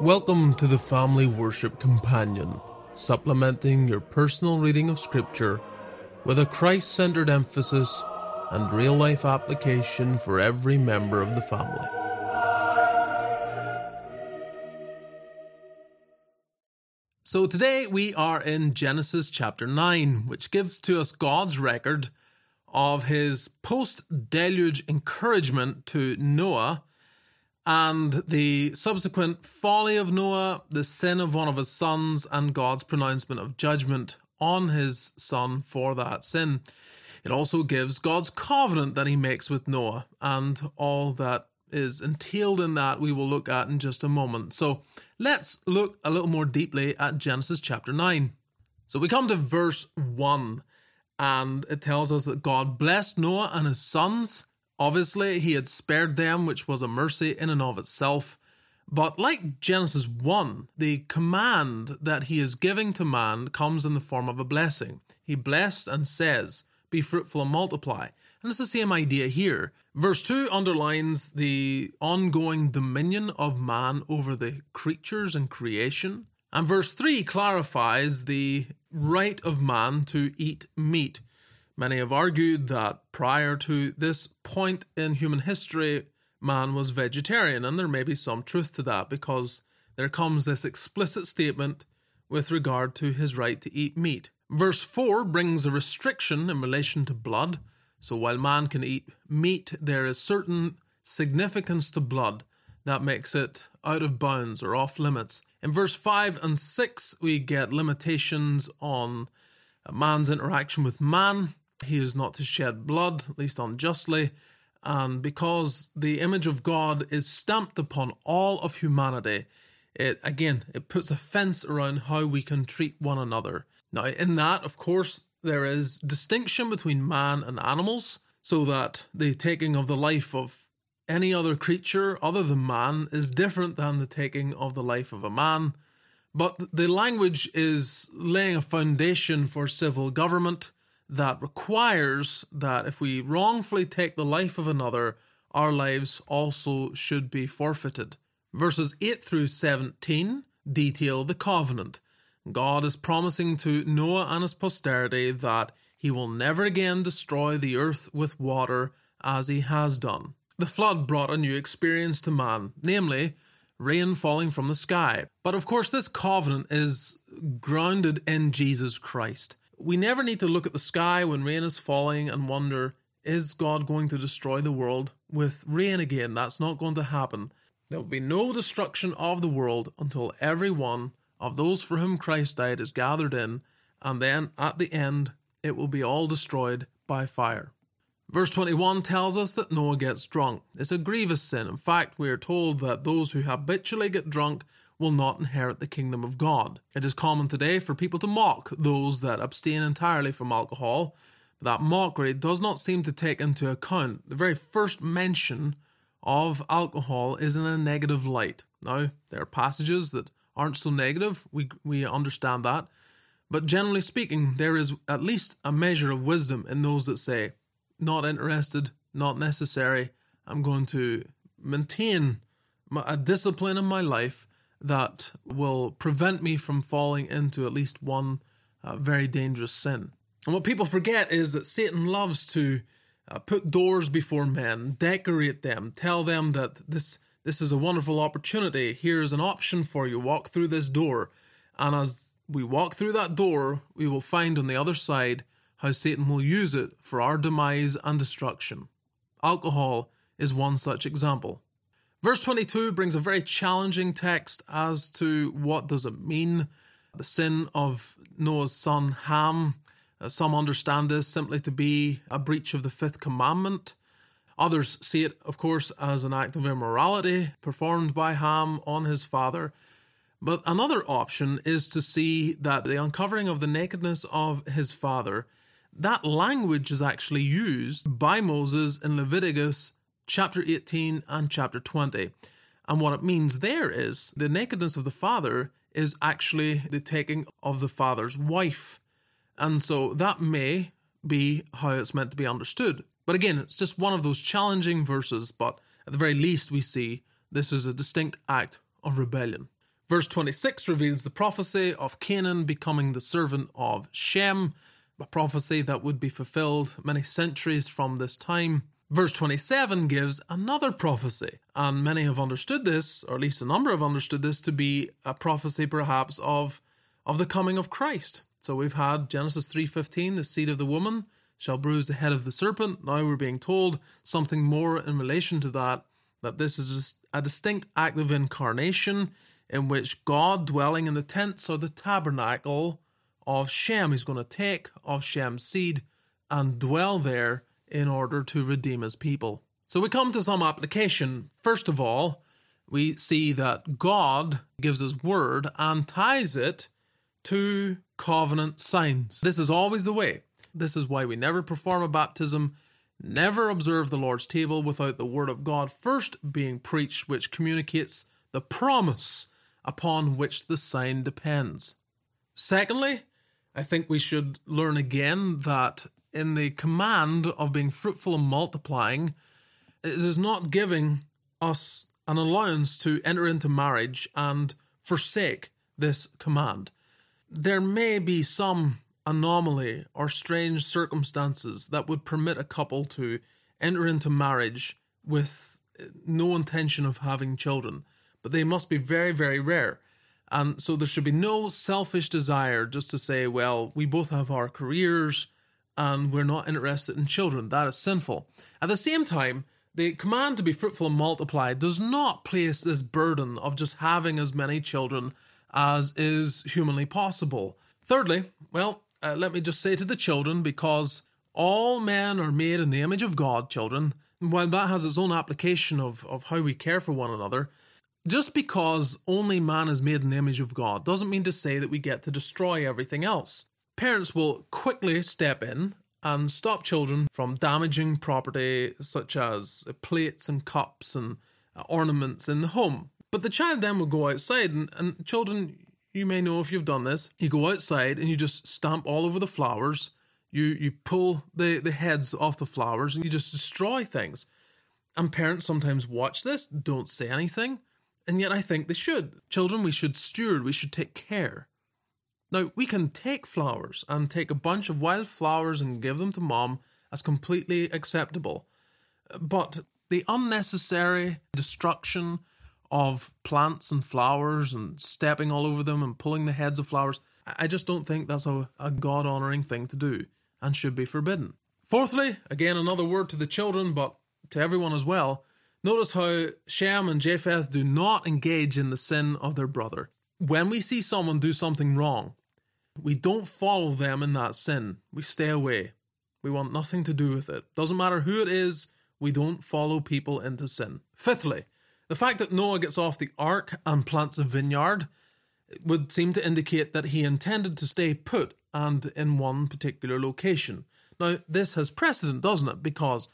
Welcome to the Family Worship Companion, supplementing your personal reading of Scripture with a Christ centered emphasis and real life application for every member of the family. So today we are in Genesis chapter 9, which gives to us God's record of his post deluge encouragement to Noah and the subsequent folly of Noah, the sin of one of his sons, and God's pronouncement of judgment on his son for that sin. It also gives God's covenant that he makes with Noah and all that is entailed in that we will look at in just a moment. So let's look a little more deeply at Genesis chapter 9. So we come to verse 1, and it tells us that God blessed Noah and his sons Obviously, he had spared them, which was a mercy in and of itself. But like Genesis 1, the command that he is giving to man comes in the form of a blessing. He blessed and says, Be fruitful and multiply. And it's the same idea here. Verse 2 underlines the ongoing dominion of man over the creatures and creation. And verse 3 clarifies the right of man to eat meat. Many have argued that prior to this point in human history, man was vegetarian, and there may be some truth to that because there comes this explicit statement with regard to his right to eat meat. Verse 4 brings a restriction in relation to blood. So while man can eat meat, there is certain significance to blood that makes it out of bounds or off limits. In verse 5 and 6, we get limitations on man's interaction with man he is not to shed blood, at least unjustly, and because the image of God is stamped upon all of humanity, it again it puts a fence around how we can treat one another. Now, in that, of course, there is distinction between man and animals, so that the taking of the life of any other creature other than man is different than the taking of the life of a man. But the language is laying a foundation for civil government that requires that if we wrongfully take the life of another, our lives also should be forfeited. Verses 8 through 17 detail the covenant. God is promising to Noah and his posterity that he will never again destroy the earth with water as he has done. The flood brought a new experience to man, namely, rain falling from the sky. But of course, this covenant is grounded in Jesus Christ. We never need to look at the sky when rain is falling and wonder, is God going to destroy the world with rain again? That's not going to happen. There will be no destruction of the world until every one of those for whom Christ died is gathered in, and then at the end it will be all destroyed by fire. Verse 21 tells us that Noah gets drunk. It's a grievous sin. In fact, we are told that those who habitually get drunk will not inherit the kingdom of God. It is common today for people to mock those that abstain entirely from alcohol, but that mockery does not seem to take into account. The very first mention of alcohol is in a negative light. Now, there are passages that aren't so negative, we, we understand that, but generally speaking, there is at least a measure of wisdom in those that say, not interested, not necessary, I'm going to maintain a discipline in my life that will prevent me from falling into at least one uh, very dangerous sin. And what people forget is that Satan loves to uh, put doors before men, decorate them, tell them that this this is a wonderful opportunity. Here is an option for you. Walk through this door, and as we walk through that door, we will find on the other side how Satan will use it for our demise and destruction. Alcohol is one such example. Verse 22 brings a very challenging text as to what does it mean the sin of Noah's son Ham. Uh, some understand this simply to be a breach of the fifth commandment. Others see it, of course, as an act of immorality performed by Ham on his father. But another option is to see that the uncovering of the nakedness of his father, that language is actually used by Moses in Leviticus chapter 18 and chapter 20. And what it means there is the nakedness of the father is actually the taking of the father's wife. And so that may be how it's meant to be understood. But again, it's just one of those challenging verses, but at the very least, we see this is a distinct act of rebellion. Verse 26 reveals the prophecy of Canaan becoming the servant of Shem, a prophecy that would be fulfilled many centuries from this time. Verse 27 gives another prophecy, and many have understood this, or at least a number have understood this, to be a prophecy perhaps of, of the coming of Christ. So we've had Genesis 3:15, the seed of the woman shall bruise the head of the serpent. Now we're being told something more in relation to that, that this is a distinct act of incarnation in which God dwelling in the tents or the tabernacle of Shem, he's going to take of Shem's seed and dwell there in order to redeem his people. So we come to some application. First of all, we see that God gives his word and ties it to covenant signs. This is always the way. This is why we never perform a baptism, never observe the Lord's table without the word of God first being preached, which communicates the promise upon which the sign depends. Secondly, I think we should learn again that in the command of being fruitful and multiplying, it is not giving us an allowance to enter into marriage and forsake this command. There may be some anomaly or strange circumstances that would permit a couple to enter into marriage with no intention of having children, but they must be very, very rare. And so there should be no selfish desire just to say, well, we both have our careers, and we're not interested in children. That is sinful. At the same time, the command to be fruitful and multiply does not place this burden of just having as many children as is humanly possible. Thirdly, well, uh, let me just say to the children, because all men are made in the image of God, children, while that has its own application of, of how we care for one another, just because only man is made in the image of God doesn't mean to say that we get to destroy everything else parents will quickly step in and stop children from damaging property such as plates and cups and uh, ornaments in the home. But the child then will go outside, and, and children, you may know if you've done this, you go outside and you just stamp all over the flowers. You you pull the, the heads off the flowers and you just destroy things. And parents sometimes watch this, don't say anything, and yet I think they should. Children, we should steward, we should take care. Now, we can take flowers and take a bunch of wild flowers and give them to mom as completely acceptable. But the unnecessary destruction of plants and flowers and stepping all over them and pulling the heads of flowers, I just don't think that's a, a God honouring thing to do and should be forbidden. Fourthly, again, another word to the children, but to everyone as well. Notice how Shem and Japheth do not engage in the sin of their brother when we see someone do something wrong, we don't follow them in that sin. We stay away. We want nothing to do with it. Doesn't matter who it is, we don't follow people into sin. Fifthly, the fact that Noah gets off the ark and plants a vineyard would seem to indicate that he intended to stay put and in one particular location. Now, this has precedent, doesn't it? Because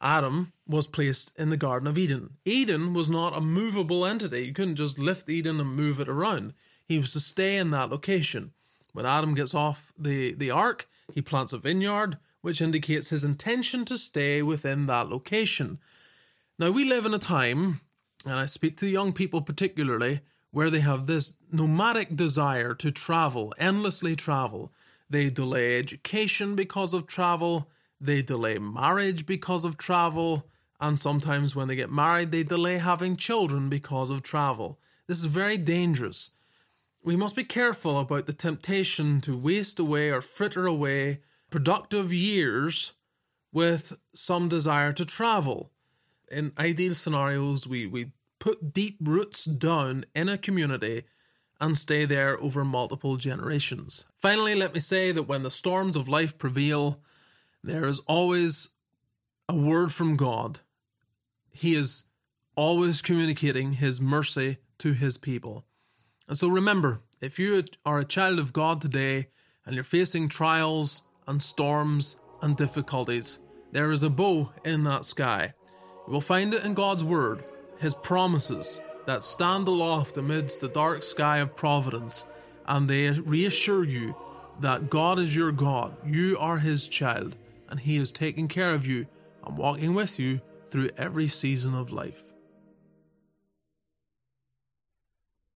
Adam was placed in the Garden of Eden. Eden was not a movable entity. You couldn't just lift Eden and move it around. He was to stay in that location. When Adam gets off the, the ark, he plants a vineyard, which indicates his intention to stay within that location. Now, we live in a time, and I speak to young people particularly, where they have this nomadic desire to travel, endlessly travel. They delay education because of travel. They delay marriage because of travel, and sometimes when they get married, they delay having children because of travel. This is very dangerous. We must be careful about the temptation to waste away or fritter away productive years with some desire to travel. In ideal scenarios, we, we put deep roots down in a community and stay there over multiple generations. Finally, let me say that when the storms of life prevail, there is always a word from God. He is always communicating His mercy to His people. And so remember, if you are a child of God today and you're facing trials and storms and difficulties, there is a bow in that sky. You will find it in God's Word, His promises that stand aloft amidst the dark sky of providence, and they reassure you that God is your God, you are His child, and He is taking care of you and walking with you through every season of life.